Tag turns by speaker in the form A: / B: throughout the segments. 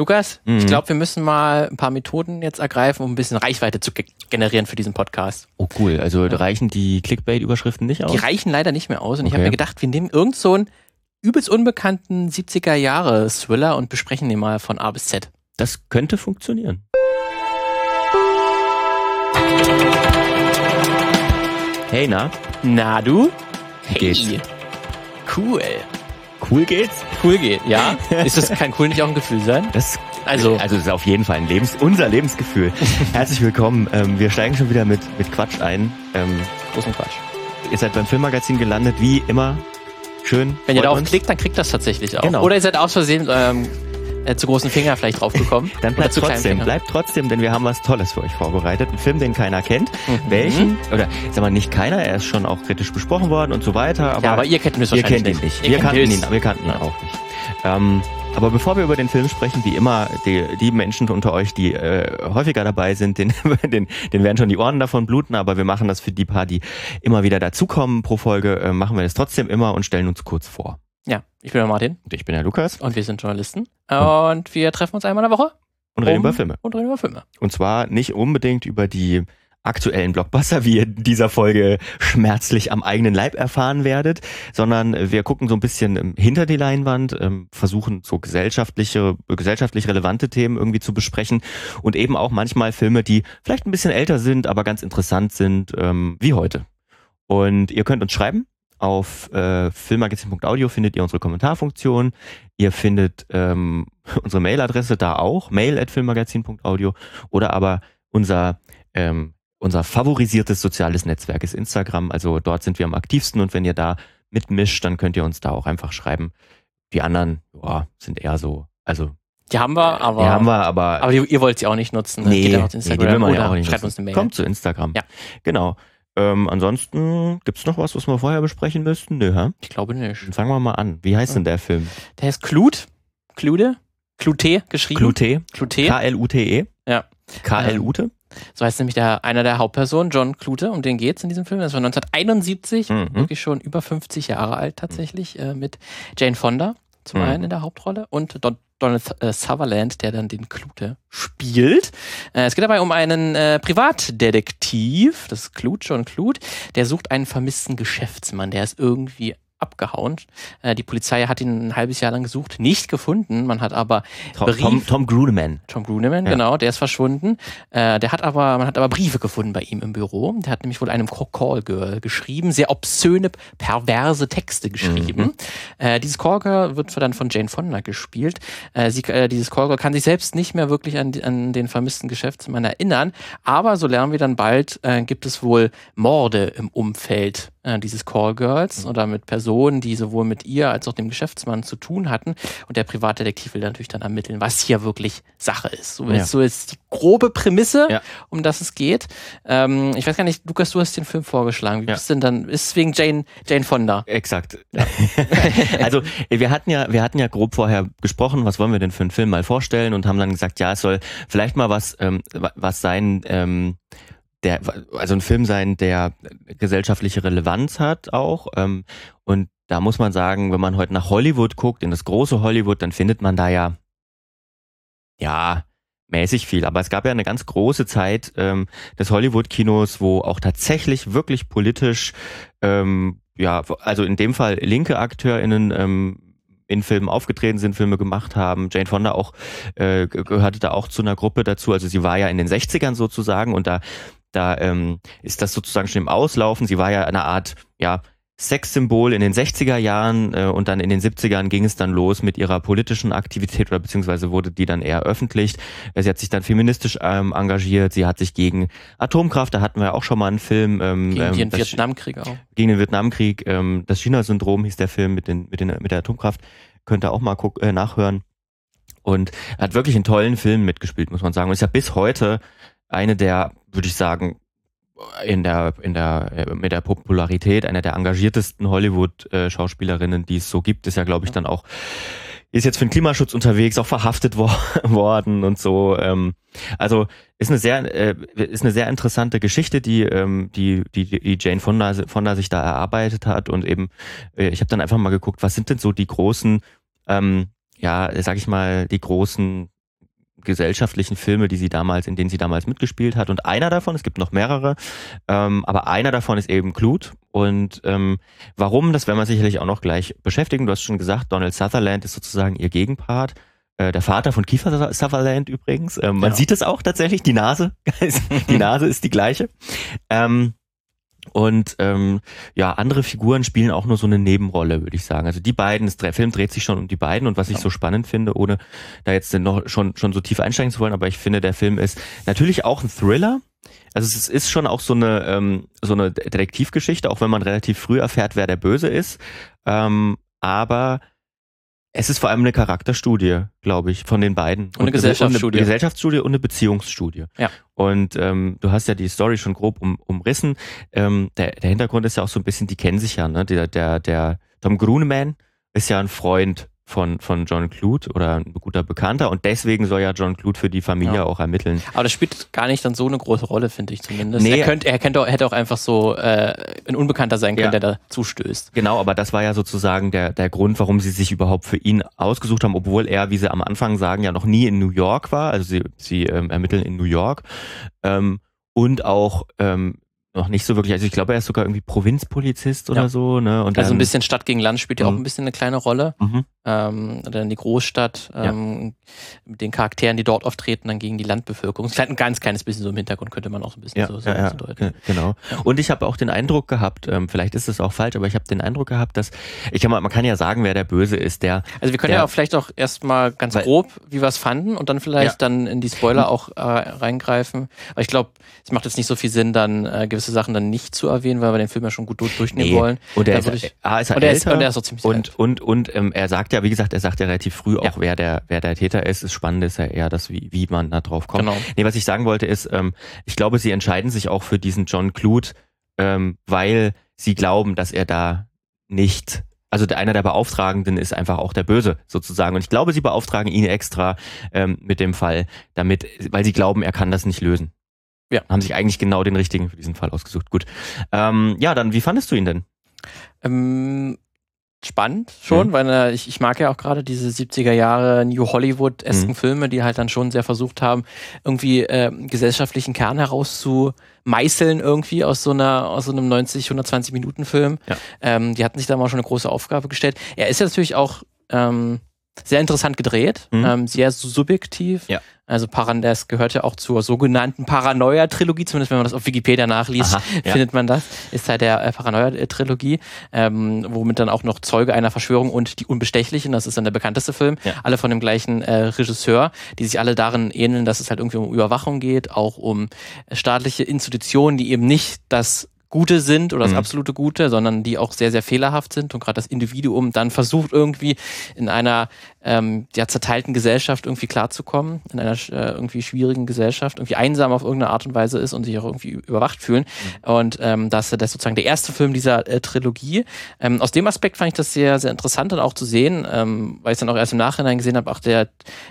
A: Lukas,
B: Mhm.
A: ich glaube, wir müssen mal ein paar Methoden jetzt ergreifen, um ein bisschen Reichweite zu ge generieren für diesen Podcast.
B: Oh cool, also reichen die Clickbait-Überschriften nicht aus?
A: Die reichen leider nicht mehr aus und ich habe
B: Okay.
A: mir gedacht, wir nehmen irgend so einen übelst unbekannten 70er Jahre Thriller und besprechen den mal von A bis Z.
B: Das könnte funktionieren. Hey, na?
A: Na du? Hey.
B: Geht's?
A: Cool.
B: Cool geht's?
A: Cool geht, ja? Ist das kein cool nicht auch ein Gefühl sein?
B: Das,
A: Also-
B: also das ist auf jeden Fall ein Lebens, unser Lebensgefühl. Herzlich willkommen. Ähm, wir steigen schon wieder mit, mit Quatsch ein. Ähm,
A: Großen Quatsch.
B: ihr seid beim Filmmagazin gelandet, wie immer. Schön.
A: Wenn ihr darauf
B: uns.
A: klickt, dann kriegt das tatsächlich auch.
B: Genau.
A: Oder ihr seid aus Versehen ähm, äh, zu großen Finger vielleicht draufgekommen.
B: Dann bleibt trotzdem, bleibt trotzdem, denn wir haben was Tolles für euch vorbereitet. Einen Film, den keiner kennt.
A: Mhm.
B: Welchen? Oder sag mal nicht keiner, er ist schon auch kritisch besprochen worden und so weiter. Aber
A: Ja, aber ihr kennt ihn wahrscheinlich
B: kennt ihn nicht.
A: Ihr
B: Wir kannten ihn, aber wir kannten ihn auch nicht. Ähm, aber bevor wir über den Film sprechen, wie immer, die, die Menschen unter euch, die äh, häufiger dabei sind, den, den, den werden schon die Ohren davon bluten, aber wir machen das für die paar, die immer wieder dazukommen pro Folge, äh, machen wir das trotzdem immer und stellen uns kurz vor.
A: Ja, ich bin der Martin
B: Und ich bin der Lukas
A: und wir sind Journalisten. Und wir treffen uns einmal in der Woche.
B: und reden
A: um-
B: über Filme.
A: Und reden über Filme.
B: Und zwar nicht unbedingt über die aktuellen Blockbuster, wie ihr in dieser Folge schmerzlich am eigenen Leib erfahren werdet, sondern wir gucken so ein bisschen ähm, hinter die Leinwand, ähm, versuchen so gesellschaftliche, gesellschaftlich relevante Themen irgendwie zu besprechen und eben auch manchmal Filme, die vielleicht ein bisschen älter sind, aber ganz interessant sind, ähm, wie heute. Und ihr könnt uns schreiben. Auf äh, filmmagazin.audio findet ihr unsere Kommentarfunktion. Ihr findet ähm, unsere Mailadresse da auch, mail.filmmagazin.audio oder aber unser ähm, unser favorisiertes soziales Netzwerk ist Instagram. Also dort sind wir am aktivsten und wenn ihr da mitmischt, dann könnt ihr uns da auch einfach schreiben. Die anderen ja, sind eher so, also
A: Die haben wir, aber,
B: die haben wir, aber,
A: aber die, ihr wollt sie auch nicht nutzen. ne?
B: nee,
A: Geht dann auf
B: nee, die
A: Instagram
B: will man ja auch nicht.
A: schreibt
B: nutzen.
A: uns eine Mail.
B: Kommt zu Instagram.
A: Ja.
B: Genau. Ähm, ansonsten gibt's noch was, was wir vorher besprechen müssten? Nö, hä?
A: Ich glaube nicht.
B: Dann fangen wir mal an. Wie heißt denn der Film?
A: Der heißt Klut. Klude. Klute geschrieben.
B: Klute?
A: Klute.
B: K-L-U-T-E?
A: Ja.
B: K-L-Ute?
A: So heißt nämlich der, einer der Hauptpersonen, John Klute, um den geht's in diesem Film. Das war 1971,
B: Mhm.
A: wirklich schon über 50 Jahre alt tatsächlich, äh, mit Jane Fonda zum
B: Mhm.
A: einen in der Hauptrolle und Don Donald äh, Sutherland, der dann den Klute spielt. Äh, es geht dabei um einen äh, Privatdetektiv, das ist Klut, John Klut, der sucht einen vermissten Geschäftsmann, der ist irgendwie abgehauen. Äh, die Polizei hat ihn ein halbes Jahr lang gesucht, nicht gefunden. Man hat aber
B: Tom,
A: Brief-
B: Tom, Tom Gruneman.
A: Tom Gruneman,
B: Ja.
A: genau, der ist verschwunden. Äh, der hat aber, man hat aber Briefe gefunden bei ihm im Büro. Der hat nämlich wohl einem Call Girl geschrieben, sehr obszöne, perverse Texte geschrieben.
B: Mhm.
A: Äh, dieses Call Girl wird dann von Jane Fonda gespielt. Äh, sie, äh, dieses Call Girl kann sich selbst nicht mehr wirklich an, an den vermissten Geschäftsmann erinnern. Aber so lernen wir dann bald, äh, gibt es wohl Morde im Umfeld äh, dieses Call Girls
B: Mhm.
A: oder mit Personen, die sowohl mit ihr als auch dem Geschäftsmann zu tun hatten. Und der Privatdetektiv will natürlich dann ermitteln, was hier wirklich Sache ist. So,
B: Ja.
A: ist, so ist die grobe Prämisse,
B: Ja.
A: um das es geht. Ähm, ich weiß gar nicht, Lukas, du hast den Film vorgeschlagen. Wie
B: Ja.
A: bist denn dann? Ist es wegen Jane, Jane Fonda?
B: Exakt. also wir hatten ja, wir hatten ja grob vorher gesprochen, was wollen wir denn für einen Film mal vorstellen und haben dann gesagt, ja, es soll vielleicht mal was, ähm, wa- was sein, ähm, der, also ein Film sein, der gesellschaftliche Relevanz hat auch. Ähm, und da muss man sagen, wenn man heute nach Hollywood guckt, in das große Hollywood, dann findet man da ja, ja, mäßig viel. Aber es gab ja eine ganz große Zeit ähm, des Hollywood-Kinos, wo auch tatsächlich wirklich politisch, ähm, ja, also in dem Fall linke AkteurInnen ähm, in Filmen aufgetreten sind, Filme gemacht haben. Jane Fonda auch äh, ge- gehörte da auch zu einer Gruppe dazu. Also sie war ja in den 60ern sozusagen und da da ähm, ist das sozusagen schon im Auslaufen. Sie war ja eine Art, ja, Sexsymbol in den 60er Jahren äh, und dann in den 70ern ging es dann los mit ihrer politischen Aktivität oder beziehungsweise wurde die dann eher öffentlich. Äh, Sie hat sich dann feministisch ähm, engagiert, sie hat sich gegen Atomkraft, da hatten wir auch schon mal einen Film. Ähm,
A: Gegen den
B: ähm,
A: Vietnamkrieg auch.
B: gegen den Vietnamkrieg. Ähm, das China-Syndrom hieß der Film mit, den, mit, den, mit der Atomkraft. Könnt ihr auch mal guck, äh, nachhören. Und hat wirklich einen tollen Film mitgespielt, muss man sagen. Und ist ja bis heute eine der, würde ich sagen, in der, in der, äh, mit der Popularität einer der engagiertesten Hollywood-Schauspielerinnen, die es so gibt, ist ja, glaube ich, dann auch, ist jetzt für den Klimaschutz unterwegs, auch verhaftet wor worden und so. Ähm, also ist eine sehr, äh, ist eine sehr interessante Geschichte, die, ähm, die, die, die Jane Fonda, Fonda sich da erarbeitet hat und eben, äh, ich habe dann einfach mal geguckt, was sind denn so die großen, ähm, ja, sag ich mal, die großen gesellschaftlichen Filme, die sie damals, in denen sie damals mitgespielt hat. Und einer davon, es gibt noch mehrere, ähm, aber einer davon ist eben Clute. Und ähm, warum, das werden wir sicherlich auch noch gleich beschäftigen. Du hast schon gesagt, Donald Sutherland ist sozusagen ihr Gegenpart. Äh, der Vater von Kiefer Sutherland übrigens. Ähm, man ja. sieht es auch tatsächlich, die Nase. die Nase ist die gleiche. Ähm, und ähm, ja, andere Figuren spielen auch nur so eine Nebenrolle, würde ich sagen. Also die beiden, der Film dreht sich schon um die beiden und was ich so spannend finde, ohne da jetzt noch schon, schon so tief einsteigen zu wollen, aber ich finde, der Film ist natürlich auch ein Thriller. Also es ist schon auch so eine, ähm, so eine Detektivgeschichte, auch wenn man relativ früh erfährt, wer der Böse ist. Ähm, aber es ist vor allem eine Charakterstudie, glaube ich, von den beiden.
A: Und eine Gesellschaftsstudie.
B: Und eine Gesellschaftsstudie und eine Beziehungsstudie.
A: Ja.
B: Und ähm, du hast ja die Story schon grob um, umrissen. Ähm, der, der Hintergrund ist ja auch so ein bisschen, die kennen sich ja, ne? Der, der, der Tom Gruneman ist ja ein Freund von, von John Clute oder ein guter Bekannter und deswegen soll ja John Clute für die Familie ja. auch ermitteln.
A: Aber das spielt gar nicht dann so eine große Rolle, finde ich zumindest. Nee. Er, könnte, er könnte, hätte auch einfach so äh, ein Unbekannter sein können, ja. der da zustößt.
B: Genau, aber das war ja sozusagen der, der Grund, warum sie sich überhaupt für ihn ausgesucht haben, obwohl er, wie sie am Anfang sagen, ja noch nie in New York war. Also sie, sie ähm, ermitteln in New York. Ähm, und auch ähm, noch nicht so wirklich. Also ich glaube, er ist sogar irgendwie Provinzpolizist oder ja. so. Ne?
A: Und also ein bisschen Stadt gegen Land spielt ja auch mhm. ein bisschen eine kleine Rolle. Mhm. Ähm, dann die Großstadt ähm, ja. mit den Charakteren, die dort auftreten, dann gegen die Landbevölkerung. Ein ganz kleines bisschen so im Hintergrund könnte man auch so ein bisschen
B: ja,
A: so, so,
B: ja, so deuten. Genau. Und ich habe auch den Eindruck gehabt, ähm, vielleicht ist es auch falsch, aber ich habe den Eindruck gehabt, dass ich kann mal, man kann ja sagen, wer der Böse ist. Der.
A: Also wir können
B: der,
A: ja auch vielleicht auch erstmal ganz weil, grob, wie wir es fanden, und dann vielleicht dann in die Spoiler auch äh, reingreifen. Aber ich glaube, es macht jetzt nicht so viel Sinn, dann äh, gewisse Sachen dann nicht zu erwähnen, weil wir den Film ja schon gut durch, durchnehmen nee. wollen.
B: Und er, ist, ich, A, ist er und
A: er, ist, und er ist auch ziemlich
B: und, alt. Und, und, und ähm, er sagt ja, wie gesagt, er sagt ja relativ früh ja. auch, wer der, wer der Täter ist. Das Spannende ist ja eher das, wie, wie man da drauf kommt. Genau. Nee, was ich sagen wollte ist, ähm, ich glaube, sie entscheiden sich auch für diesen John Clute, ähm, weil sie glauben, dass er da nicht also einer der Beauftragenden ist einfach auch der Böse sozusagen. Und ich glaube, sie beauftragen ihn extra ähm, mit dem Fall, damit, weil sie glauben, er kann das nicht lösen. Ja. Haben sich eigentlich genau den richtigen für diesen Fall ausgesucht. Gut. Ähm, ja, dann, wie fandest du ihn denn?
A: Ähm, spannend schon, mhm. weil äh, ich, ich mag ja auch gerade diese 70er Jahre New Hollywood-esken mhm. Filme, die halt dann schon sehr versucht haben, irgendwie äh, gesellschaftlichen Kern herauszumeißeln irgendwie aus so einer, aus so einem 90, 120 Minuten Film. Ja. Ähm, die hatten sich da mal schon eine große Aufgabe gestellt. Er ist ja natürlich auch ähm, sehr interessant gedreht, mhm. ähm, sehr subjektiv. Ja. Also Parandes gehört ja auch zur sogenannten Paranoia-Trilogie, zumindest wenn man das auf Wikipedia nachliest, Aha, ja. findet man das. Ist Teil der äh, Paranoia-Trilogie, ähm, womit dann auch noch Zeuge einer Verschwörung und die Unbestechlichen, das ist dann der bekannteste Film, ja. alle von dem gleichen äh, Regisseur, die sich alle darin ähneln, dass es halt irgendwie um Überwachung geht, auch um staatliche Institutionen, die eben nicht das Gute sind oder das mhm. absolute Gute, sondern die auch sehr, sehr fehlerhaft sind und gerade das Individuum dann versucht irgendwie in einer ähm, ja, zerteilten Gesellschaft irgendwie klarzukommen, in einer äh, irgendwie schwierigen Gesellschaft, irgendwie einsam auf irgendeine Art und Weise ist und sich auch irgendwie überwacht fühlen. Mhm. Und ähm, das, das ist sozusagen der erste Film dieser äh, Trilogie. Ähm, aus dem Aspekt fand ich das sehr, sehr interessant dann auch zu sehen, ähm, weil ich dann auch erst im Nachhinein gesehen habe, auch der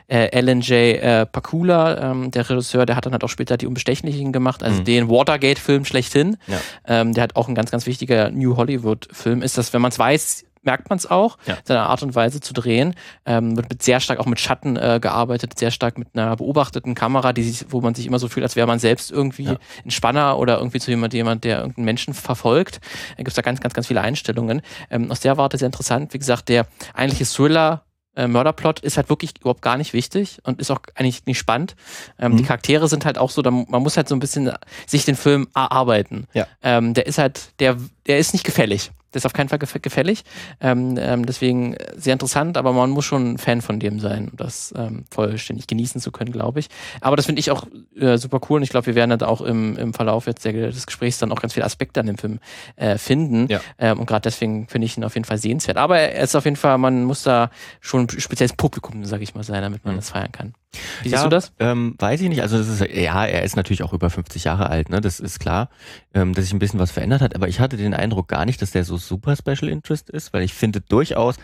A: äh, Alan J. Äh, Pakula, ähm, der Regisseur, der hat dann halt auch später die Unbestechlichen gemacht, also mhm. den Watergate-Film schlechthin. Ja ähm, der hat auch ein ganz, ganz wichtiger New Hollywood-Film ist, dass wenn man es weiß, merkt man es auch, ja. seine Art und Weise zu drehen. Ähm, wird mit sehr stark auch mit Schatten äh, gearbeitet, sehr stark mit einer beobachteten Kamera, die sich, wo man sich immer so fühlt, als wäre man selbst irgendwie ja. ein Spanner oder irgendwie zu jemand, jemand, der irgendeinen Menschen verfolgt. Da gibt es da ganz, ganz, ganz viele Einstellungen. Ähm, aus der Warte sehr interessant. Wie gesagt, der eigentliche Thriller äh, Mörderplot ist halt wirklich überhaupt gar nicht wichtig und ist auch eigentlich nicht spannend. Ähm, mhm. Die Charaktere sind halt auch so, da, man muss halt so ein bisschen sich den Film erarbeiten. Ja. Ähm, der ist halt, der, der ist nicht gefällig. Das ist auf keinen Fall gefällig. Ähm, ähm, deswegen sehr interessant, aber man muss schon ein Fan von dem sein, um das ähm, vollständig genießen zu können, glaube ich. Aber das finde ich auch äh, super cool und ich glaube, wir werden dann auch im, im Verlauf jetzt der, des Gesprächs dann auch ganz viele Aspekte an dem Film äh, finden. Ja. Ähm, und gerade deswegen finde ich ihn auf jeden Fall sehenswert. Aber er ist auf jeden Fall, man muss da schon ein spezielles Publikum, sage ich mal, sein, damit man mhm. das feiern kann.
B: Wie siehst ja, du das? Ähm, weiß ich nicht. Also das ist, ja, er ist natürlich auch über 50 Jahre alt, ne? Das ist klar, ähm, dass sich ein bisschen was verändert hat. Aber ich hatte den Eindruck gar nicht, dass der so super Special Interest ist, weil ich finde durchaus,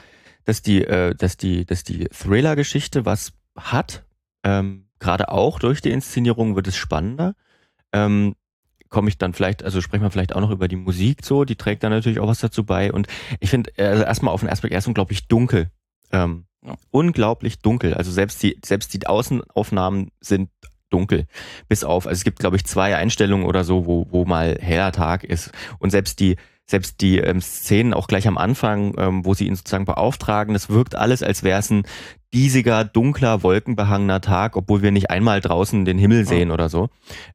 B: dass die, äh, dass die, dass die Thriller-Geschichte was hat. Ähm, Gerade auch durch die Inszenierung wird es spannender. Ähm, komme ich dann vielleicht, also sprechen wir vielleicht auch noch über die Musik so, die trägt dann natürlich auch was dazu bei. Und ich finde, also erstmal auf den Aspekt, er ist unglaublich dunkel Ähm, ja. Unglaublich dunkel. Also selbst die, selbst die Außenaufnahmen sind dunkel. Bis auf, also es gibt, glaube ich, zwei Einstellungen oder so, wo, wo mal heller Tag ist. Und selbst die, selbst die ähm, Szenen auch gleich am Anfang, ähm, wo sie ihn sozusagen beauftragen, das wirkt alles, als wäre es ein diesiger, dunkler, wolkenbehangener Tag, obwohl wir nicht einmal draußen den Himmel sehen oder so.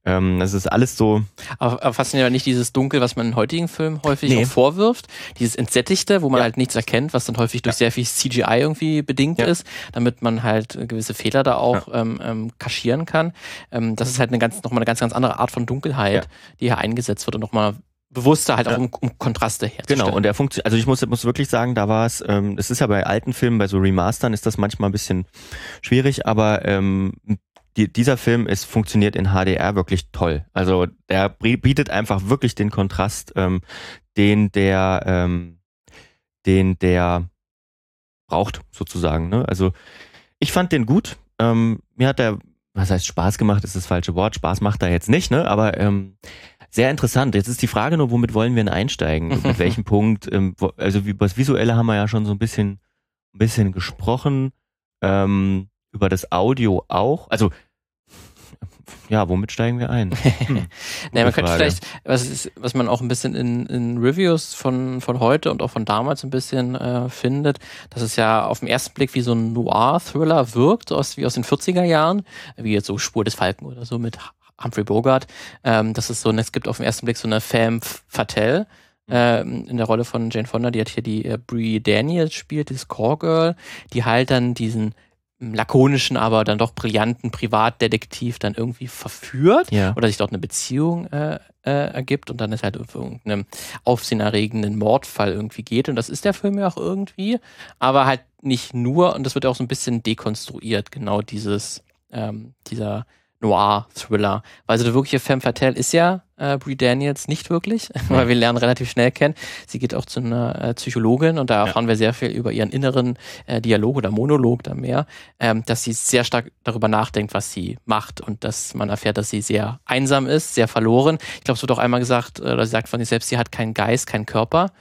B: Ähm, das ist alles so.
A: Aber, aber fasziniert nicht dieses Dunkel, was man in heutigen Filmen häufig nee. vorwirft. Dieses Entsättigte, wo man ja. halt nichts erkennt, was dann häufig durch ja. sehr viel CGI irgendwie bedingt ja. ist, damit man halt gewisse Fehler da auch ähm, ähm, kaschieren kann. Ähm, das ist halt eine ganz, nochmal eine ganz, ganz andere Art von Dunkelheit, die hier eingesetzt wird und nochmal bewusster halt auch um, um Kontraste herzustellen.
B: Genau, und der funktioniert, also ich muss, muss wirklich sagen, da war es, ähm, es ist ja bei alten Filmen, bei so Remastern ist das manchmal ein bisschen schwierig, aber ähm, die, dieser Film ist, funktioniert in HDR wirklich toll. Also der bietet einfach wirklich den Kontrast, ähm, den der, ähm, den der braucht, sozusagen. Ne? Also ich fand den gut. Ähm, mir hat der, was heißt Spaß gemacht, ist das falsche Wort. Spaß macht er jetzt nicht, ne? Aber ähm, sehr interessant. Jetzt ist die Frage nur, womit wollen wir denn einsteigen? Mit welchem Punkt? Ähm, wo, also über das Visuelle haben wir ja schon so ein bisschen, ein bisschen gesprochen. Ähm, über das Audio auch. Also ja, womit steigen wir ein?
A: Hm, naja, man könnte vielleicht, was, ist, was man auch ein bisschen in, in Reviews von, von heute und auch von damals ein bisschen äh, findet, dass es ja auf den ersten Blick wie so ein Noir-Thriller wirkt, aus, wie aus den 40er Jahren, wie jetzt so Spur des Falken oder so mit Humphrey Bogart. Ähm, das ist so, es gibt auf den ersten Blick so eine Femme Fatale ähm, in der Rolle von Jane Fonda, die hat hier die äh, Brie Daniels spielt, dieses Core Girl, die halt dann diesen lakonischen, aber dann doch brillanten Privatdetektiv dann irgendwie verführt ja. oder sich dort eine Beziehung äh, äh, ergibt und dann ist halt auf irgendeinem aufsehenerregenden Mordfall irgendwie geht. Und das ist der Film ja auch irgendwie, aber halt nicht nur, und das wird ja auch so ein bisschen dekonstruiert, genau dieses, ähm, dieser Noir-Thriller. Weil so der wirkliche Femme Fatale ist ja äh, Brie Daniels nicht wirklich, weil wir lernen relativ schnell kennen. Sie geht auch zu einer äh, Psychologin und da erfahren ja. wir sehr viel über ihren inneren äh, Dialog oder Monolog da mehr, ähm, dass sie sehr stark darüber nachdenkt, was sie macht und dass man erfährt, dass sie sehr einsam ist, sehr verloren. Ich glaube, es wird auch einmal gesagt, äh, oder sie sagt von sich selbst, sie hat keinen Geist, keinen Körper.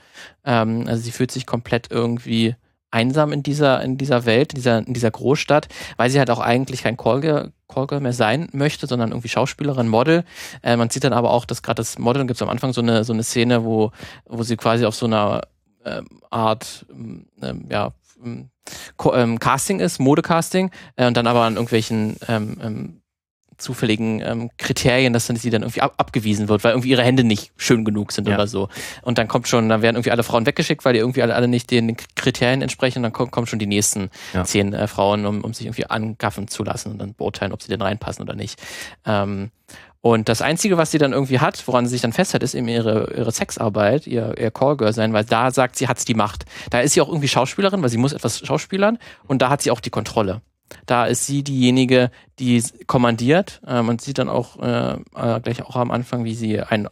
A: Ähm, also sie fühlt sich komplett irgendwie einsam in dieser, in dieser Welt, in dieser, in dieser Großstadt, weil sie halt auch eigentlich kein Callgirl, Callgirl mehr sein möchte, sondern irgendwie Schauspielerin, Model. Äh, man sieht dann aber auch, dass gerade das Model, gibt es am Anfang so eine, so eine Szene, wo, wo sie quasi auf so einer äh, Art, ähm, ja, ähm, Casting ist, Modecasting, äh, und dann aber an irgendwelchen ähm, ähm, zufälligen ähm, Kriterien, dass dann sie dann irgendwie ab abgewiesen wird, weil irgendwie ihre Hände nicht schön genug sind ja. oder so. Und dann kommt schon, dann werden irgendwie alle Frauen weggeschickt, weil die irgendwie alle, alle nicht den, Kriterien entsprechen. Und dann kommen, kommen schon die nächsten ja. zehn äh, Frauen, um, um sich irgendwie angaffen zu lassen und dann beurteilen, ob sie denn reinpassen oder nicht. Ähm, und das Einzige, was sie dann irgendwie hat, woran sie sich dann festhält, ist eben ihre, ihre Sexarbeit, ihr, ihr Callgirl sein, weil da sagt sie, hat's die Macht. Da ist sie auch irgendwie Schauspielerin, weil sie muss etwas schauspielern und da hat sie auch die Kontrolle. Da ist sie diejenige, die kommandiert. Äh, man sieht dann auch äh, äh, gleich auch am Anfang, wie sie einen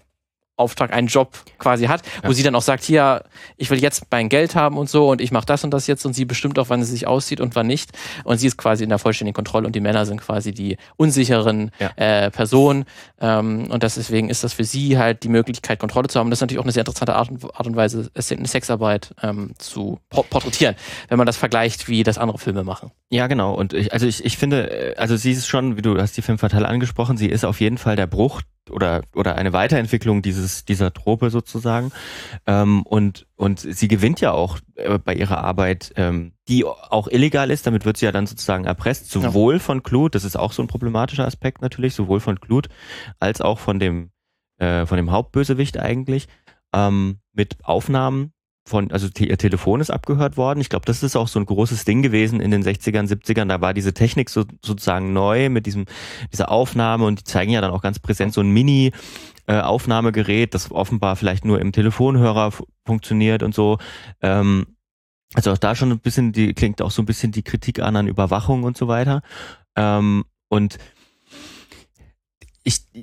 A: Auftrag, einen Job quasi hat, ja. wo sie dann auch sagt, hier, ich will jetzt mein Geld haben und so und ich mache das und das jetzt und sie bestimmt auch, wann sie sich aussieht und wann nicht. Und sie ist quasi in der vollständigen Kontrolle und die Männer sind quasi die unsicheren ja. äh, Personen. Ähm, und deswegen ist das für sie halt die Möglichkeit, Kontrolle zu haben. Und das ist natürlich auch eine sehr interessante Art und, Art und Weise, eine Sexarbeit ähm, zu porträtieren, wenn man das vergleicht, wie das andere Filme machen.
B: Ja, genau. Und ich, also ich, ich finde, äh, also sie ist schon, wie du hast die Film Fatale angesprochen, sie ist auf jeden Fall der Bruch oder, oder eine Weiterentwicklung dieses, dieser Trope sozusagen. Ähm, und, und sie gewinnt ja auch äh, bei ihrer Arbeit, ähm, die auch illegal ist, damit wird sie ja dann sozusagen erpresst, sowohl ja. von Clut, das ist auch so ein problematischer Aspekt natürlich, sowohl von Clut als auch von dem, äh, von dem Hauptbösewicht eigentlich, ähm, mit Aufnahmen von, also te ihr Telefon ist abgehört worden. Ich glaube, das ist auch so ein großes Ding gewesen in den 60ern, 70ern. Da war diese Technik so, sozusagen neu mit diesem, dieser Aufnahme und die zeigen ja dann auch ganz präsent so ein Mini, äh, Aufnahmegerät, das offenbar vielleicht nur im Telefonhörer funktioniert und so. Ähm, also auch da schon ein bisschen, die klingt auch so ein bisschen die Kritik an an Überwachung und so weiter. Ähm, und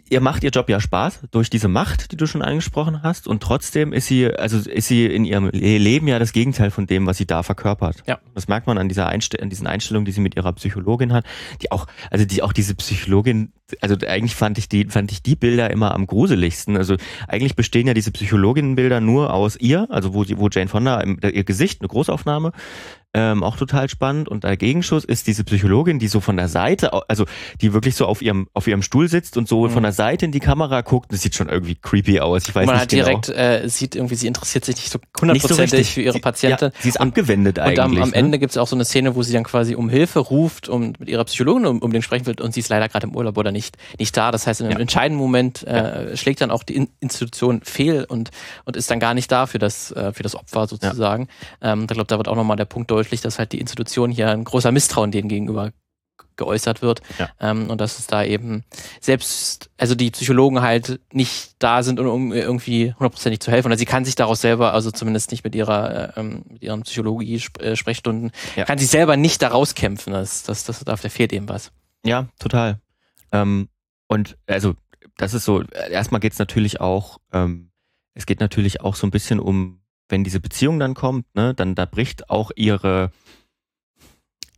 B: ihr macht ihr Job ja Spaß durch diese Macht, die du schon angesprochen hast, und trotzdem ist sie, also ist sie in ihrem Leben ja das Gegenteil von dem, was sie da verkörpert. Ja. Das merkt man an dieser Einstell an diesen Einstellungen, die sie mit ihrer Psychologin hat, die auch, also die auch diese Psychologin also eigentlich fand ich die, fand ich die Bilder immer am gruseligsten. Also eigentlich bestehen ja diese Psychologinnenbilder nur aus ihr, also wo, wo Jane Fonda ihr Gesicht, eine Großaufnahme, ähm, auch total spannend. Und der Gegenschuss ist diese Psychologin, die so von der Seite, also die wirklich so auf ihrem, auf ihrem Stuhl sitzt und so mhm. von der Seite in die Kamera guckt. Das sieht schon irgendwie creepy aus. Ich weiß
A: man
B: nicht
A: halt direkt äh, sieht irgendwie, sie interessiert sich nicht so hundertprozentig so für ihre Patientin.
B: Ja, sie ist abgewendet eigentlich.
A: Und am, am
B: ne?
A: Ende gibt es auch so eine Szene, wo sie dann quasi um Hilfe ruft und mit ihrer Psychologin um, um den sprechen will und sie ist leider gerade im Urlaub oder nicht, nicht da. Das heißt, in einem ja. entscheidenden Moment äh, ja. schlägt dann auch die Institution fehl und, und ist dann gar nicht da für das, äh, für das Opfer sozusagen. Ähm, ich glaube, da wird auch nochmal der Punkt deutlich, dass halt die Institution hier ein großer Misstrauen denen gegenüber geäußert wird. Ja. Ähm, und dass es da eben selbst, also die Psychologen halt nicht da sind, um irgendwie hundertprozentig zu helfen. Oder sie kann sich daraus selber, also zumindest nicht mit ihrer, äh, ähm, mit ihren Psychologie-Sprechstunden, ja. kann sich selber nicht daraus kämpfen. Das, das, das, da fehlt eben was.
B: Ja, total. Ähm, und also das ist so, erstmal geht es natürlich auch, ähm, es geht natürlich auch so ein bisschen um, wenn diese Beziehung dann kommt, ne, dann da bricht auch ihre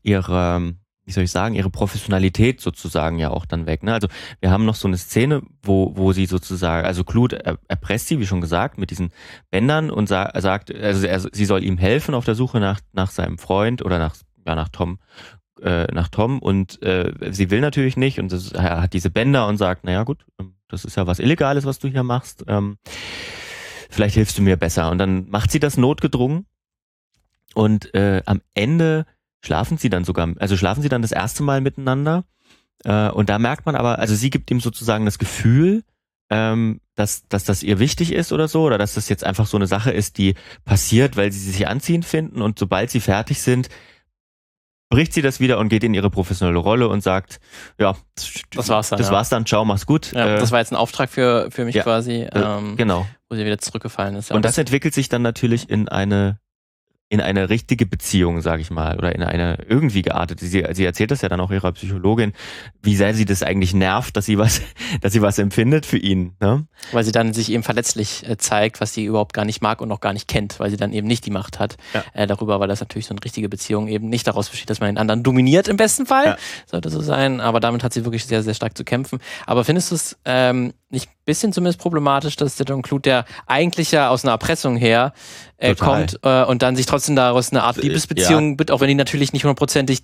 B: ihre, wie soll ich sagen, ihre Professionalität sozusagen ja auch dann weg. Ne? Also wir haben noch so eine Szene, wo, wo sie sozusagen, also Claude erpresst sie, wie schon gesagt, mit diesen Bändern und sa sagt, also er, sie soll ihm helfen auf der Suche nach, nach seinem Freund oder nach, ja, nach Tom äh, nach Tom und äh, sie will natürlich nicht und das, er hat diese Bänder und sagt, naja gut, ähm, das ist ja was Illegales, was du hier machst. Ähm, vielleicht hilfst du mir besser. Und dann macht sie das notgedrungen und äh, am Ende schlafen sie dann sogar, also schlafen sie dann das erste Mal miteinander. Äh, und da merkt man aber, also sie gibt ihm sozusagen das Gefühl, ähm, dass, dass das ihr wichtig ist oder so, oder dass das jetzt einfach so eine Sache ist, die passiert, weil sie sich anziehen finden und sobald sie fertig sind, bricht sie das wieder und geht in ihre professionelle Rolle und sagt, ja,
A: das war's dann.
B: Das
A: ja.
B: war's dann, ciao, mach's gut.
A: Ja, äh, das war jetzt ein Auftrag für, für mich ja, quasi,
B: äh, ähm, genau.
A: Wo sie wieder zurückgefallen ist.
B: Und das entwickelt sich dann natürlich in eine in eine richtige Beziehung, sage ich mal, oder in eine irgendwie geartete. Sie, sie erzählt das ja dann auch ihrer Psychologin, wie sehr sie das eigentlich nervt, dass sie was, dass sie was empfindet für ihn. Ne?
A: Weil sie dann sich eben verletzlich äh, zeigt, was sie überhaupt gar nicht mag und auch gar nicht kennt, weil sie dann eben nicht die Macht hat ja. äh, darüber, weil das natürlich so eine richtige Beziehung eben nicht daraus besteht, dass man den anderen dominiert im besten Fall, ja. sollte so sein. Aber damit hat sie wirklich sehr, sehr stark zu kämpfen. Aber findest du es ähm, nicht ein bisschen zumindest problematisch, dass der John Clute, der eigentlich ja aus einer Erpressung her äh, kommt äh, und dann sich trotzdem daraus eine Art Liebesbeziehung ja. wird, auch wenn die natürlich nicht hundertprozentig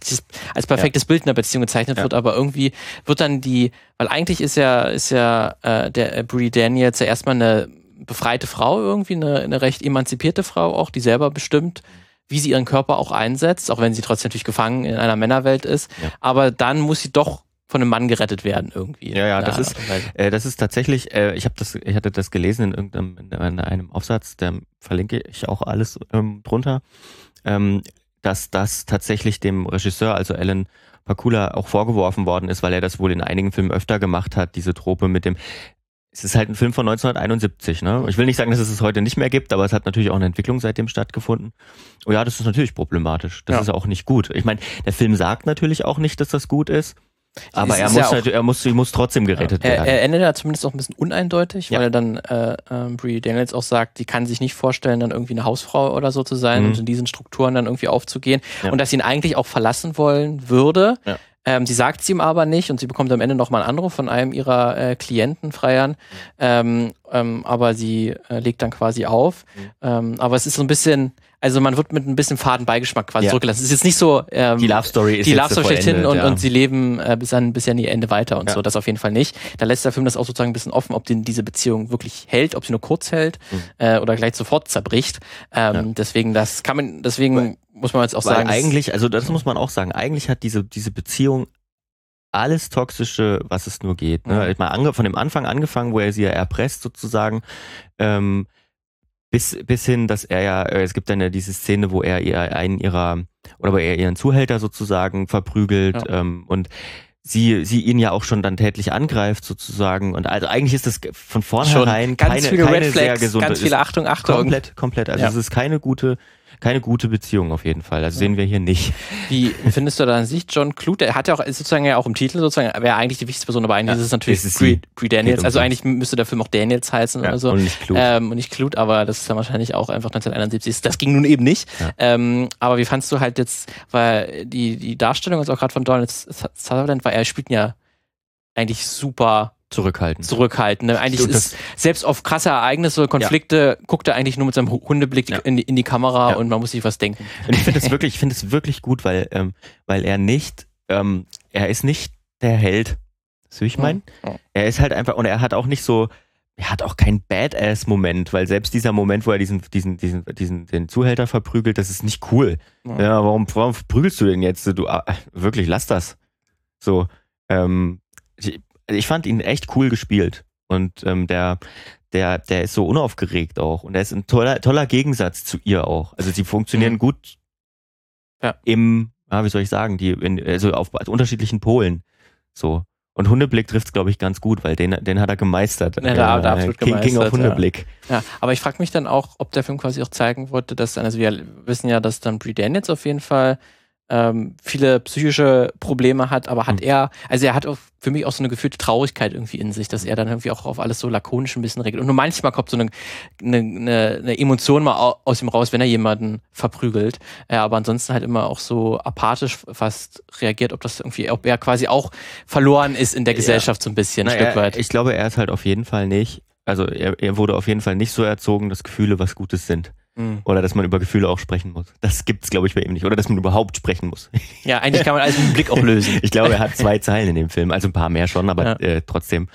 A: als perfektes ja. Bild einer Beziehung gezeichnet ja. wird, aber irgendwie wird dann die, weil eigentlich ist ja, ist ja äh, der äh, Brie Daniels ja erstmal eine befreite Frau irgendwie, eine, eine recht emanzipierte Frau auch, die selber bestimmt, wie sie ihren Körper auch einsetzt, auch wenn sie trotzdem natürlich gefangen in einer Männerwelt ist. Aber dann muss sie doch von einem Mann gerettet werden irgendwie.
B: Ja, ja, das ist, äh, das ist tatsächlich, äh, ich habe das, ich hatte das gelesen in irgendeinem in einem Aufsatz, der verlinke ich auch alles ähm, drunter, ähm, dass das tatsächlich dem Regisseur, also Alan Pakula, auch vorgeworfen worden ist, weil er das wohl in einigen Filmen öfter gemacht hat, diese Trope mit dem es ist halt ein Film von 1971, ne? Ich will nicht sagen, dass es es heute nicht mehr gibt, aber es hat natürlich auch eine Entwicklung seitdem stattgefunden. Oh ja, das ist natürlich problematisch. Das ja. ist auch nicht gut. Ich meine, der Film sagt natürlich auch nicht, dass das gut ist. Aber er muss, ja halt, er muss, muss trotzdem gerettet
A: ja.
B: werden.
A: Er, er endet ja zumindest auch ein bisschen uneindeutig, ja. weil er dann äh, äh, Brie Daniels auch sagt, die kann sich nicht vorstellen, dann irgendwie eine Hausfrau oder so zu sein mhm. und in diesen Strukturen dann irgendwie aufzugehen und dass sie ihn eigentlich auch verlassen wollen würde. Ähm, sie sagt es ihm aber nicht und sie bekommt am Ende nochmal einen Anruf von einem ihrer äh, Klienten, Freiern. Ähm, ähm, aber sie äh, legt dann quasi auf. Mhm. Ähm, aber es ist so ein bisschen, also man wird mit ein bisschen Fadenbeigeschmack quasi ja. zurückgelassen. Es ist jetzt nicht so ähm,
B: die Love Story ist
A: die Love Story schlechthin und, ja. und sie leben äh, bis an bis an die Ende weiter und ja. so. Das auf jeden Fall nicht. Da lässt der Film das auch sozusagen ein bisschen offen, ob denn diese Beziehung wirklich hält, ob sie nur kurz hält mhm. äh, oder gleich sofort zerbricht. Ähm, Deswegen das kann man deswegen Weil, muss man jetzt auch sagen.
B: Eigentlich, also das muss man auch sagen. Eigentlich hat diese diese Beziehung alles Toxische, was es nur geht. Ne? Mhm. Mal von dem Anfang angefangen, wo er sie ja erpresst sozusagen. Ähm, bis, bis hin, dass er ja, äh, es gibt dann ja diese Szene, wo er ihr einen ihrer, oder wo er ihren Zuhälter sozusagen verprügelt ja. ähm, und sie, sie ihn ja auch schon dann tätlich angreift sozusagen und also eigentlich ist das von vornherein keine, keine sehr gesunde,
A: ganz viele Achtung, Achtung.
B: Komplett, komplett, also ja. es ist keine gute keine gute Beziehung auf jeden Fall. Also sehen wir hier nicht.
A: Wie findest du da an sich John Clute? Er hat ja auch sozusagen ja auch im Titel sozusagen, wäre eigentlich die wichtigste Person, aber eigentlich ja, ist es natürlich ist Pre, Pre Daniels. Also eigentlich müsste der Film auch Daniels heißen ja, oder so. Und nicht Clute. Ähm, und nicht Clute, aber das ist dann wahrscheinlich auch einfach 1971. Das ging nun eben nicht. Ja. Ähm, aber wie fandst du halt jetzt, weil die, die Darstellung, also auch gerade von Donald Sutherland, weil er spielt ja eigentlich super
B: zurückhaltend.
A: Zurückhaltend. Ne? Eigentlich ist selbst auf krasse Ereignisse, Konflikte, ja. guckt er eigentlich nur mit seinem Hundeblick ja. in, die, in, die, Kamera ja. und man muss sich was denken.
B: Und ich finde es wirklich, ich finde es wirklich gut, weil, ähm, weil er nicht, ähm, er ist nicht der Held. Das will ich meinen. Er ist halt einfach, und er hat auch nicht so, er hat auch keinen Badass-Moment, weil selbst dieser Moment, wo er diesen, diesen, diesen, diesen, den Zuhälter verprügelt, das ist nicht cool. Ja, warum, warum prügelst du denn jetzt? Du, ah, wirklich, lass das. So, ähm, ich, fand ihn echt cool gespielt. Und ähm, der, der, der ist so unaufgeregt auch. Und er ist ein toller, toller Gegensatz zu ihr auch. Also sie funktionieren mhm. gut ja. im, ja, wie soll ich sagen, die, in, also auf unterschiedlichen Polen. So. Und Hundeblick trifft es, glaube ich, ganz gut, weil den, den hat er gemeistert.
A: Ja, da, da absolut
B: King,
A: gemeistert, King
B: auf Hundeblick.
A: Ja. ja aber ich frage mich dann auch, ob der Film quasi auch zeigen wollte, dass, also wir wissen ja, dass dann Brie Daniels auf jeden Fall ähm, viele psychische Probleme hat, aber hat mhm. er, also er hat auch für mich auch so eine gefühlte Traurigkeit irgendwie in sich, dass er dann irgendwie auch auf alles so lakonisch ein bisschen regelt. Und nur manchmal kommt so eine, eine, eine Emotion mal aus ihm raus, wenn er jemanden verprügelt. Äh, aber ansonsten halt immer auch so apathisch fast reagiert, ob das irgendwie, ob er quasi auch verloren ist in der Gesellschaft ja. so ein bisschen, ein
B: Na, Stück weit. ich glaube, er ist halt auf jeden Fall nicht, also er, er wurde auf jeden Fall nicht so erzogen, dass Gefühle was Gutes sind. Mhm. Oder dass man über Gefühle auch sprechen muss. Das gibt's, glaube ich, bei ihm nicht. Oder dass man überhaupt sprechen muss.
A: Ja, eigentlich kann man alles mit dem Blick auch lösen.
B: ich glaube, er hat zwei Zeilen in dem Film. Also ein paar mehr schon, aber ja. äh, trotzdem.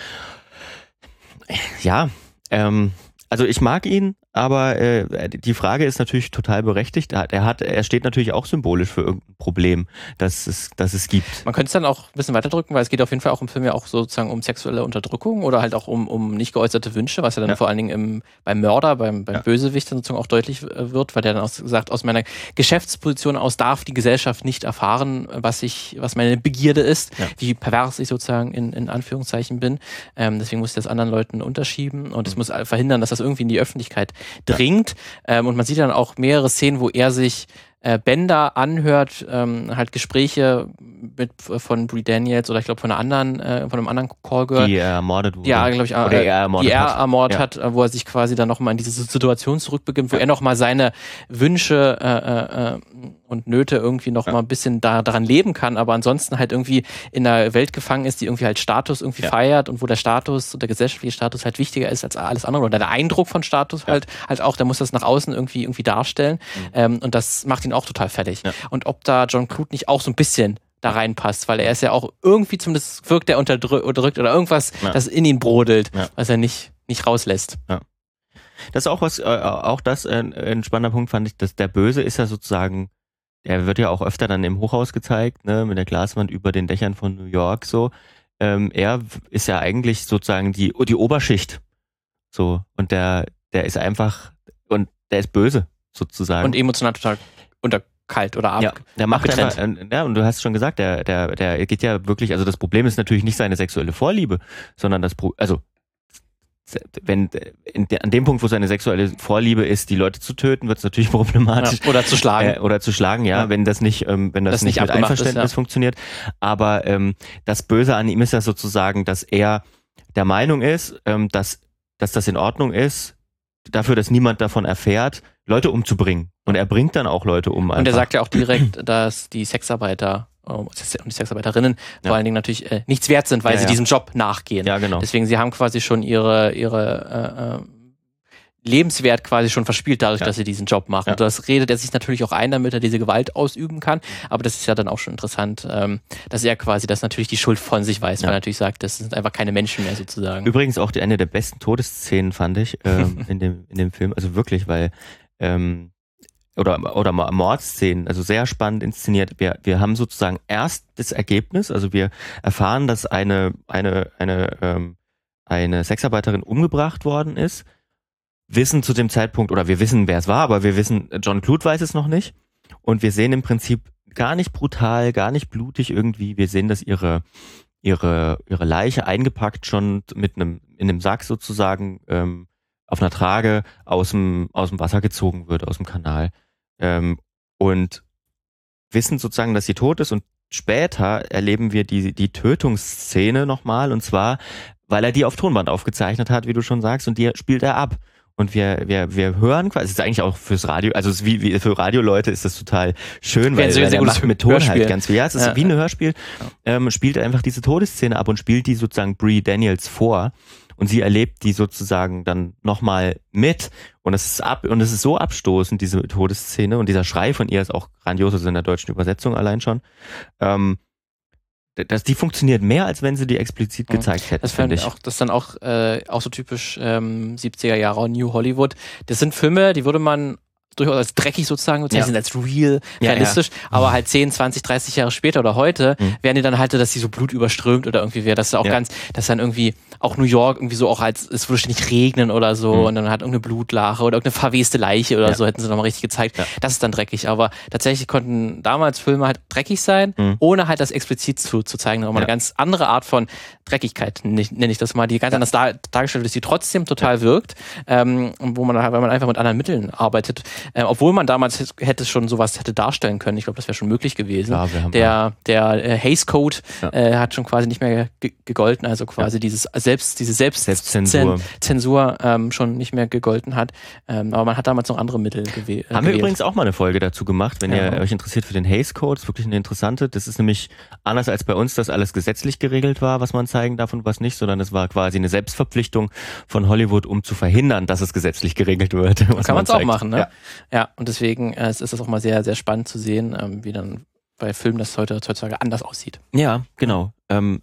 B: Ja, ähm, also ich mag ihn, aber äh, die Frage ist natürlich total berechtigt. Er, hat, er steht natürlich auch symbolisch für irgendein Problem, das es, das es gibt.
A: Man könnte es dann auch ein bisschen weiterdrücken, weil es geht auf jeden Fall auch im Film ja auch sozusagen um sexuelle Unterdrückung oder halt auch um, um nicht geäußerte Wünsche, was ja dann ja. vor allen Dingen im, beim Mörder, beim, beim ja. Bösewicht dann sozusagen auch deutlich äh, wird, weil der dann auch sagt, aus meiner Geschäftsposition aus darf die Gesellschaft nicht erfahren, was ich, was meine Begierde ist, ja. wie pervers ich sozusagen in, in Anführungszeichen bin. Ähm, deswegen muss ich das anderen Leuten unterschieben und es mhm. muss verhindern, dass das irgendwie in die Öffentlichkeit dringt. Ähm, und man sieht dann auch mehrere Szenen, wo er sich äh, Bender anhört, ähm, halt Gespräche mit von Brie Daniels oder ich glaube von einer anderen, äh, von einem anderen Callgirl.
B: Die er ermordet wurde.
A: Ja, glaube ich,
B: äh, er ermordet
A: die er ermordet hat, hat wo er sich quasi dann nochmal in diese Situation zurückbeginnt, wo ja. er nochmal seine Wünsche äh, äh, und Nöte irgendwie noch ja. ein bisschen da, daran leben kann, aber ansonsten halt irgendwie in einer Welt gefangen ist, die irgendwie halt Status irgendwie ja. feiert und wo der Status, der gesellschaftliche Status halt wichtiger ist als alles andere oder der Eindruck von Status ja. halt halt auch, der muss das nach außen irgendwie irgendwie darstellen mhm. ähm, und das macht ihn auch total fertig. Und ob da John Clute nicht auch so ein bisschen da reinpasst, weil er ist ja auch irgendwie zumindest wirkt er unterdrückt oder irgendwas, das in ihn brodelt, was er nicht nicht rauslässt.
B: Ja. Das ist auch was, äh, auch das äh, ein spannender Punkt fand ich, dass der Böse ist ja sozusagen er wird ja auch öfter dann im Hochhaus gezeigt, ne, mit der Glaswand über den Dächern von New York so. Ähm, er ist ja eigentlich sozusagen die, die Oberschicht. So. Und der, der ist einfach, und der ist böse, sozusagen.
A: Und emotional total unter kalt oder ab.
B: Ja, der macht einfach, äh, ja, und du hast schon gesagt, der, der, der geht ja wirklich, also das Problem ist natürlich nicht seine sexuelle Vorliebe, sondern das, also wenn in, an dem Punkt, wo seine sexuelle Vorliebe ist, die Leute zu töten, wird es natürlich problematisch.
A: Ja, oder zu schlagen.
B: Äh, oder zu schlagen, ja, ja, wenn das nicht, ähm, wenn das, das nicht, nicht mit Einverständnis ist, ja. funktioniert. Aber ähm, das Böse an ihm ist ja sozusagen, dass er der Meinung ist, ähm, dass, dass das in Ordnung ist, dafür, dass niemand davon erfährt, Leute umzubringen. Und er bringt dann auch Leute um.
A: Einfach. Und er sagt ja auch direkt, dass die Sexarbeiter und die Sexarbeiterinnen ja. vor allen Dingen natürlich äh, nichts wert sind, weil ja, sie ja. diesem Job nachgehen.
B: Ja, genau.
A: Deswegen, sie haben quasi schon ihre, ihre äh, äh, Lebenswert quasi schon verspielt dadurch, dass sie diesen Job machen. Und das redet er sich natürlich auch ein, damit er diese Gewalt ausüben kann. Aber das ist ja dann auch schon interessant, ähm, dass er quasi das natürlich die Schuld von sich weiß, weil er natürlich sagt, das sind einfach keine Menschen mehr sozusagen.
B: Übrigens auch die, eine der besten Todesszenen fand ich ähm, in, dem, in dem Film. Also wirklich, weil ähm, oder, oder Mordszenen, also sehr spannend inszeniert. Wir, wir haben sozusagen erst das Ergebnis, also wir erfahren, dass eine, eine, eine, ähm, eine Sexarbeiterin umgebracht worden ist, wissen zu dem Zeitpunkt, oder wir wissen, wer es war, aber wir wissen, John Clute weiß es noch nicht. Und wir sehen im Prinzip gar nicht brutal, gar nicht blutig irgendwie. Wir sehen, dass ihre, ihre, ihre Leiche eingepackt schon mit einem, in einem Sack sozusagen, ähm, auf einer Trage aus dem, aus dem Wasser gezogen wird, aus dem Kanal. Ähm, und wissen sozusagen, dass sie tot ist und später erleben wir die, die Tötungsszene nochmal und zwar, weil er die auf Tonband aufgezeichnet hat, wie du schon sagst, und die spielt er ab. und wir, wir, wir hören quasi, es ist eigentlich auch fürs Radio, also es ist wie, wie für Radioleute ist das total schön, weil,
A: sehr,
B: weil der macht mit Ton
A: Hörspiel.
B: halt ganz viel. Ja, es ist
A: Ja.
B: wie ein Hörspiel, ähm, spielt einfach diese Todesszene ab und spielt die sozusagen Brie Daniels vor und sie erlebt die sozusagen dann nochmal mit und es ist ab und es ist so abstoßend, diese Todesszene und dieser Schrei von ihr ist auch grandios, also in der deutschen Übersetzung allein schon. Ähm, dass die funktioniert mehr, als wenn sie die explizit gezeigt hätten,
A: Das
B: finde
A: fand
B: ich.
A: auch, das ist dann auch, äh, auch so typisch ähm, 70er Jahre New Hollywood. Das sind Filme, die würde man durchaus als dreckig sozusagen bezeichnen, als real,
B: Ja,
A: realistisch, aber halt 10, 20, 30 Jahre später oder heute
B: Mhm.
A: werden die dann halt, dass die so blutüberströmt oder irgendwie wäre, das ist auch
B: Ja.
A: ganz, dass dann irgendwie auch New York irgendwie so auch als, es würde ständig regnen oder so
B: Mhm.
A: und dann hat irgendeine Blutlache oder irgendeine verweste Leiche oder
B: Ja.
A: so, hätten sie nochmal richtig gezeigt.
B: Ja.
A: Das ist dann dreckig, aber tatsächlich konnten damals Filme halt dreckig sein,
B: Mhm.
A: ohne halt das explizit zu, zu zeigen, nochmal
B: Ja.
A: eine ganz andere Art von Dreckigkeit, nenne ich, das mal, die ganz anders dar, dargestellt ist, die trotzdem total wirkt, ähm, wo man, halt- weil man einfach mit anderen Mitteln arbeitet, äh, obwohl man damals hätte schon sowas hätte darstellen können. Ich glaube, das wäre schon möglich gewesen.
B: Klar, haben
A: der der äh, Hays Code
B: Ja.
A: äh, hat schon quasi nicht mehr ge gegolten, also quasi dieses selbst diese selbst
B: Selbstzensur.
A: Zen- Zensur ähm, schon nicht mehr gegolten hat. Ähm, aber man hat damals noch andere Mittel gewe äh,
B: Haben wir
A: gewählt.
B: übrigens auch mal eine Folge dazu gemacht, wenn
A: Ja.
B: ihr euch interessiert für den Hays Code, ist wirklich eine interessante. Das ist nämlich anders als bei uns, dass alles gesetzlich geregelt war, was man zeigen darf und was nicht, sondern es war quasi eine Selbstverpflichtung von Hollywood, um zu verhindern, dass es gesetzlich geregelt wird.
A: kann man es auch machen, ne?
B: Ja.
A: Ja, und deswegen äh, ist das auch mal sehr, sehr spannend zu sehen, ähm, wie dann bei Filmen das heute heutzutage anders aussieht.
B: Ja, genau. Ähm,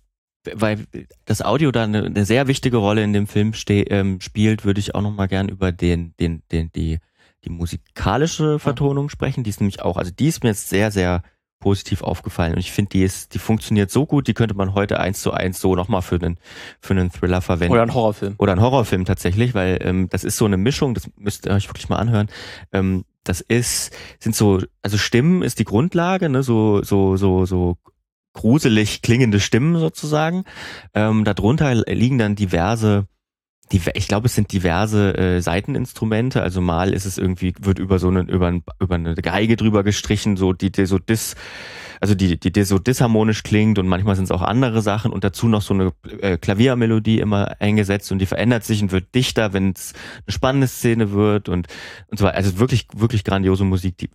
B: weil das Audio da eine, eine sehr wichtige Rolle in dem Film ähm, spielt, würde ich auch noch mal gern über den, den, den, die, die musikalische Vertonung sprechen. Die ist nämlich auch, also die ist mir jetzt sehr, sehr positiv aufgefallen und ich finde, die ist, die funktioniert so gut, die könnte man heute eins zu eins so nochmal für einen, für einen Thriller verwenden.
A: Oder ein Horrorfilm.
B: Oder ein Horrorfilm tatsächlich, weil ähm, das ist so eine Mischung, das müsst ihr euch wirklich mal anhören. Ähm, das ist, sind so, also Stimmen ist die Grundlage, ne, so, so, so, so gruselig klingende Stimmen sozusagen. Ähm, darunter liegen dann diverse, die, ich glaube, es sind diverse äh, Seiteninstrumente. Also mal ist es irgendwie, wird über so eine, über, ein, über eine Geige drüber gestrichen, so die, die so dis, also die, die, die so disharmonisch klingt und manchmal sind es auch andere Sachen und dazu noch so eine äh, Klaviermelodie immer eingesetzt und die verändert sich und wird dichter, wenn es eine spannende Szene wird und, und so weiter. Also wirklich, wirklich grandiose Musik, die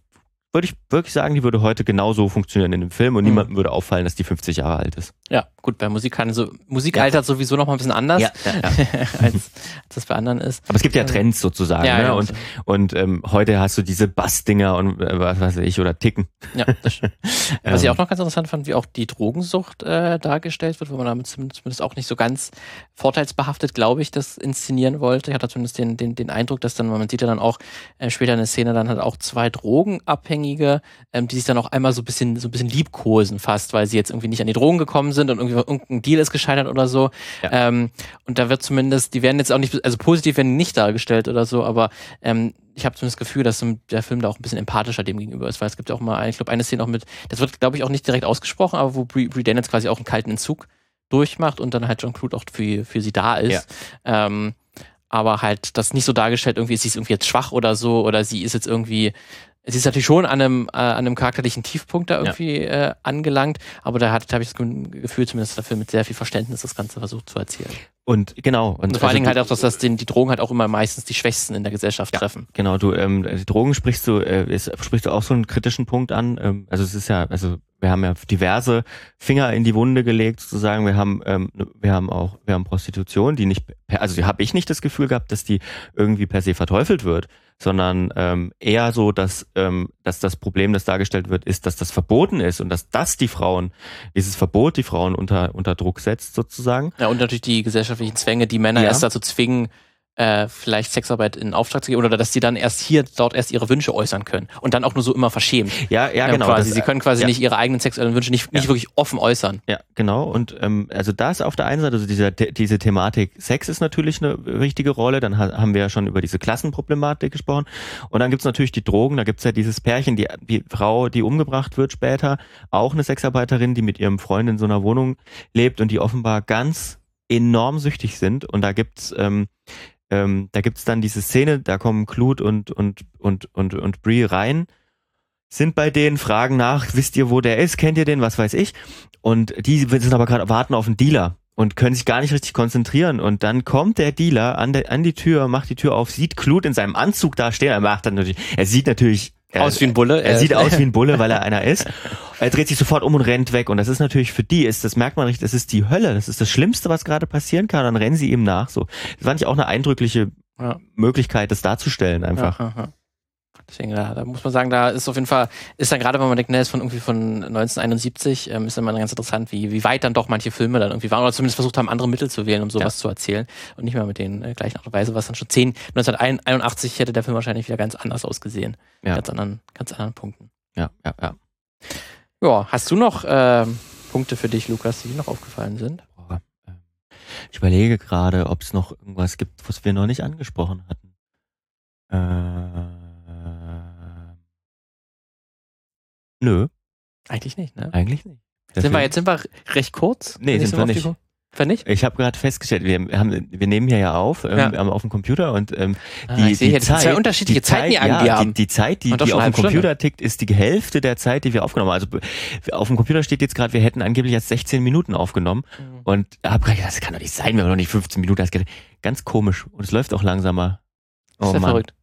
B: würde ich wirklich sagen, die würde heute genauso funktionieren in dem Film und
A: Mhm.
B: niemandem würde auffallen, dass die 50 Jahre alt ist.
A: Ja, gut, bei Musik kann so, Musik
B: Ja.
A: altert sowieso noch mal ein bisschen anders,
B: ja, ja.
A: als, als das bei anderen ist.
B: Aber es gibt ja Trends sozusagen,
A: Ja,
B: ne? und, und ähm, heute hast du diese Bassdinger und äh, was weiß ich, oder Ticken.
A: Ja, das stimmt. Was ich
B: Ähm,
A: auch noch ganz interessant fand, wie auch die Drogensucht äh, dargestellt wird, wo man damit zum- zumindest auch nicht so ganz vorteilsbehaftet, glaube ich, das inszenieren wollte. Ich hatte zumindest den, den, den Eindruck, dass dann, man sieht ja dann auch äh, später in der Szene dann halt auch zwei Drogenabhängige, ähm, die sich dann auch einmal so ein bisschen, so ein bisschen liebkosen fast, weil sie jetzt irgendwie nicht an die Drogen gekommen sind und irgendwie irgendein Deal ist gescheitert oder so.
B: Ja.
A: Ähm, und da wird zumindest, die werden jetzt auch nicht, also positiv werden die nicht dargestellt oder so, aber ähm, ich habe zumindest das Gefühl, dass der Film da auch ein bisschen empathischer dem gegenüber ist, weil es gibt ja auch mal, ich glaube, eine Szene auch mit, das wird, glaube ich, auch nicht direkt ausgesprochen, aber wo Brie, Brie Daniels quasi auch einen kalten Entzug durchmacht und dann halt John Clute auch für, für sie da ist. Ähm, aber halt das nicht so dargestellt, irgendwie ist sie ist irgendwie jetzt schwach oder so, oder sie ist jetzt irgendwie, sie ist natürlich schon an einem, äh, an einem charakterlichen Tiefpunkt da irgendwie äh, angelangt, aber da hat habe ich das Gefühl, zumindest Film mit sehr viel Verständnis das Ganze versucht zu erzählen.
B: Und genau. Und
A: Und vor allen
B: also
A: Dingen
B: du-
A: halt auch, dass das den, die Drogen halt auch immer meistens die Schwächsten in der Gesellschaft treffen.
B: Genau, du, ähm, die Drogen sprichst du, äh, ist, sprichst du auch so einen kritischen Punkt an. Ähm, also es ist ja, also wir haben ja diverse Finger in die Wunde gelegt, sozusagen. Wir haben, ähm, wir haben auch, wir haben Prostitution, die nicht, also habe ich nicht das Gefühl gehabt, dass die irgendwie per se verteufelt wird, sondern ähm, eher so, dass, ähm, dass das Problem, das dargestellt wird, ist, dass das verboten ist und dass das die Frauen, dieses Verbot die Frauen unter, unter Druck setzt, sozusagen.
A: Ja, und natürlich die gesellschaftlichen Zwänge, die Männer
B: Ja.
A: erst dazu zwingen, äh, vielleicht Sexarbeit in Auftrag zu geben oder dass die dann erst hier dort erst ihre Wünsche äußern können und dann auch nur so immer verschämt.
B: Ja, ja,
A: Ähm,
B: genau.
A: Quasi.
B: das-
A: Sie können quasi
B: ja.
A: nicht ihre eigenen sexuellen Wünsche nicht, nicht
B: Ja.
A: wirklich offen äußern.
B: Ja, genau. Und ähm, also das auf der einen Seite, also dieser, The- diese Thematik Sex ist natürlich eine wichtige Rolle. Dann ha haben wir ja schon über diese Klassenproblematik gesprochen. Und dann gibt's natürlich die Drogen. Da gibt's ja dieses Pärchen, die, die Frau, die umgebracht wird später, auch eine Sexarbeiterin, die mit ihrem Freund in so einer Wohnung lebt und die offenbar ganz enorm süchtig sind. Und da gibt's ähm, ähm, da gibt's dann diese Szene, da kommen Clute und und und und und Brie rein, sind bei denen, fragen nach, wisst ihr, wo der ist, kennt ihr den, was weiß ich. Und die sind aber gerade warten auf einen Dealer. und können sich gar nicht richtig konzentrieren. Und dann kommt der Dealer an, der, an die Tür, macht die Tür auf, sieht Klut in seinem Anzug da stehen. Er macht dann natürlich, er sieht natürlich er,
A: aus wie ein Bulle.
B: Er sieht aus wie ein Bulle, weil er einer ist. Er dreht sich sofort um und rennt weg. Und das ist natürlich für die, ist, das merkt man richtig, das ist die Hölle. Das ist das Schlimmste, was gerade passieren kann. Dann rennen sie ihm nach. So, das fand ich auch eine eindrückliche ja. Möglichkeit, das darzustellen einfach. Ja,
A: Deswegen, da, da, muss man sagen, da ist auf jeden Fall, ist dann gerade, wenn man denkt, ne, ist von irgendwie von 1971, ähm, ist dann mal ganz interessant, wie, wie weit dann doch manche Filme dann irgendwie waren oder zumindest versucht haben, andere Mittel zu wählen, um sowas ja. zu erzählen und nicht mehr mit den äh, gleichen Art und Weise, was dann schon 10, 1981 hätte der Film wahrscheinlich wieder ganz anders ausgesehen. Ja. Ganz anderen, ganz anderen Punkten.
B: Ja, ja, ja.
A: Ja, hast du noch äh, Punkte für dich, Lukas, die dir noch aufgefallen sind? Ähm,
B: ich überlege gerade, ob es noch irgendwas gibt, was wir noch nicht angesprochen hatten. Äh, Nö.
A: Eigentlich nicht, ne?
B: Eigentlich nicht.
A: sind wir jetzt sind wir recht kurz?
B: Nee, sind wir nicht. Ich habe gerade festgestellt, wir haben, wir nehmen hier ja auf, ähm, ja. auf dem Computer und ähm,
A: ah, die, die Zeit, zwei unterschiedliche die Zeiten,
B: Zeit, ja, die, die, Zeit, die, die auf dem Computer Stunde. tickt, ist die Hälfte der Zeit, die wir aufgenommen haben. Also auf dem Computer steht jetzt gerade, wir hätten angeblich jetzt 16 Minuten aufgenommen mhm. und habe gerade gedacht, das kann doch nicht sein, wir haben noch nicht 15 Minuten. Das ganz komisch und es läuft auch langsamer.
A: Oh, ist ja Mann. verrückt.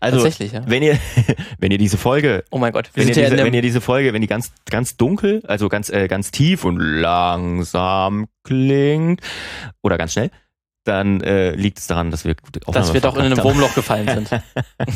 B: Also, ja. wenn ihr, wenn ihr diese Folge,
A: oh mein Gott,
B: wenn ihr, diese, wenn ihr diese Folge, wenn die ganz, ganz dunkel, also ganz, äh, ganz tief und langsam klingt oder ganz schnell, dann äh, liegt es daran, dass wir
A: dass wir doch in einem Wurmloch gefallen sind.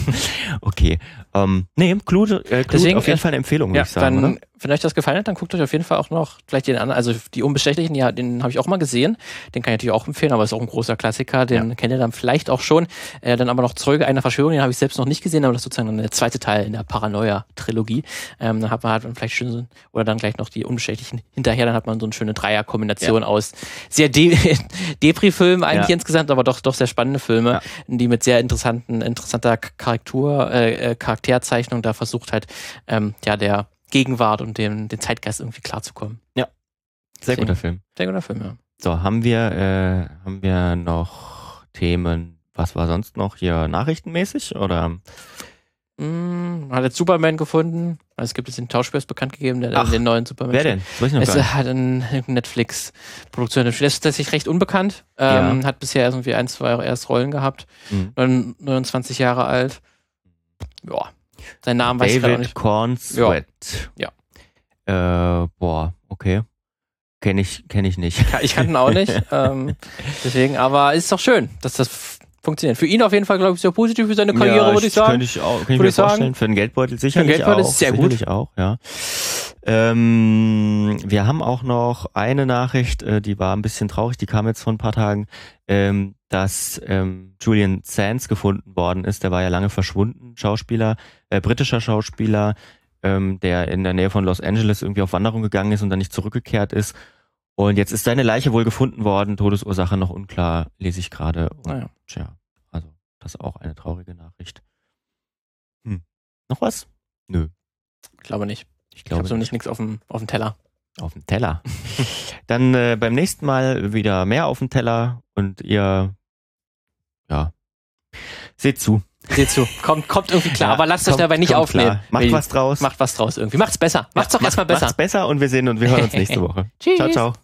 B: okay, ähm, nee, Clue, äh, Clue Deswegen, auf jeden äh, Fall eine Empfehlung,
A: ja, würde ich sagen. Dann, oder? wenn euch das gefallen hat, dann guckt euch auf jeden Fall auch noch vielleicht den anderen, also die Unbestechlichen, ja, den habe ich auch mal gesehen, den kann ich natürlich auch empfehlen, aber ist auch ein großer Klassiker, den ja. kennt ihr dann vielleicht auch schon. Äh, dann aber noch Zeuge einer Verschwörung, den habe ich selbst noch nicht gesehen, aber das ist sozusagen der zweite Teil in der Paranoia-Trilogie. Ähm, dann hat man, man vielleicht schön, oder dann gleich noch die Unbestechlichen hinterher, dann hat man so eine schöne Dreierkombination ja. aus sehr De Depri-Filmen eigentlich ja. insgesamt, aber doch, doch sehr spannende Filme, die mit sehr interessanten, interessanter Charakter, äh, äh, Charakterzeichnung da versucht halt, ähm, ja, der Gegenwart und dem, den Zeitgeist irgendwie klarzukommen.
B: Ja. Sehr Deswegen, guter Film.
A: Sehr guter Film, ja.
B: So, haben wir, äh, haben wir noch Themen, was war sonst noch hier nachrichtenmäßig oder?
A: Mm, hat jetzt Superman gefunden. Also es gibt jetzt den Tauschspiel bekannt gegeben, der, Ach, den neuen Superman.
B: Wer denn?
A: Das weiß ich noch es gar hat eine Netflix-Produktion. Der ist tatsächlich recht unbekannt. Ähm, ja. Hat bisher irgendwie ein, zwei erst Rollen gehabt. Mhm. 29 Jahre alt. Ja, sein Namen weiß
B: ich
A: gerade nicht.
B: Corn Sweat. Ja. ja. Äh, boah, okay. Kenne ich, kenn ich nicht.
A: Ich kannte ihn auch nicht. ähm, deswegen, aber ist doch schön, dass das funktioniert. Für ihn auf jeden Fall, glaube ich, sehr positiv für seine Karriere, ja, würde ich sagen.
B: Könnte ich auch, kann ich mir vorstellen. Für den Geldbeutel sicherlich Für den Geldbeutel auch.
A: ist sehr
B: gut. auch, ja. Ähm, wir haben auch noch eine Nachricht, äh, die war ein bisschen traurig, die kam jetzt vor ein paar Tagen, ähm, dass ähm, Julian Sands gefunden worden ist. Der war ja lange verschwunden, Schauspieler, äh, britischer Schauspieler, ähm, der in der Nähe von Los Angeles irgendwie auf Wanderung gegangen ist und dann nicht zurückgekehrt ist. Und jetzt ist seine Leiche wohl gefunden worden, Todesursache noch unklar, lese ich gerade.
A: Naja.
B: Tja, also das ist auch eine traurige Nachricht. Hm. Noch was? Nö.
A: Ich glaube nicht. Ich glaube ich habe so nicht nichts auf dem, auf dem Teller.
B: Auf dem Teller. Dann äh, beim nächsten Mal wieder mehr auf dem Teller und ihr, ja, seht zu.
A: Seht zu. Kommt, kommt irgendwie klar, ja, aber lasst euch dabei nicht aufnehmen.
B: Macht was draus.
A: Macht was draus irgendwie. Macht's besser. Macht's doch ja, erstmal besser.
B: Macht's besser und wir sehen und wir hören uns nächste Woche.
A: Tschüss. Ciao, ciao.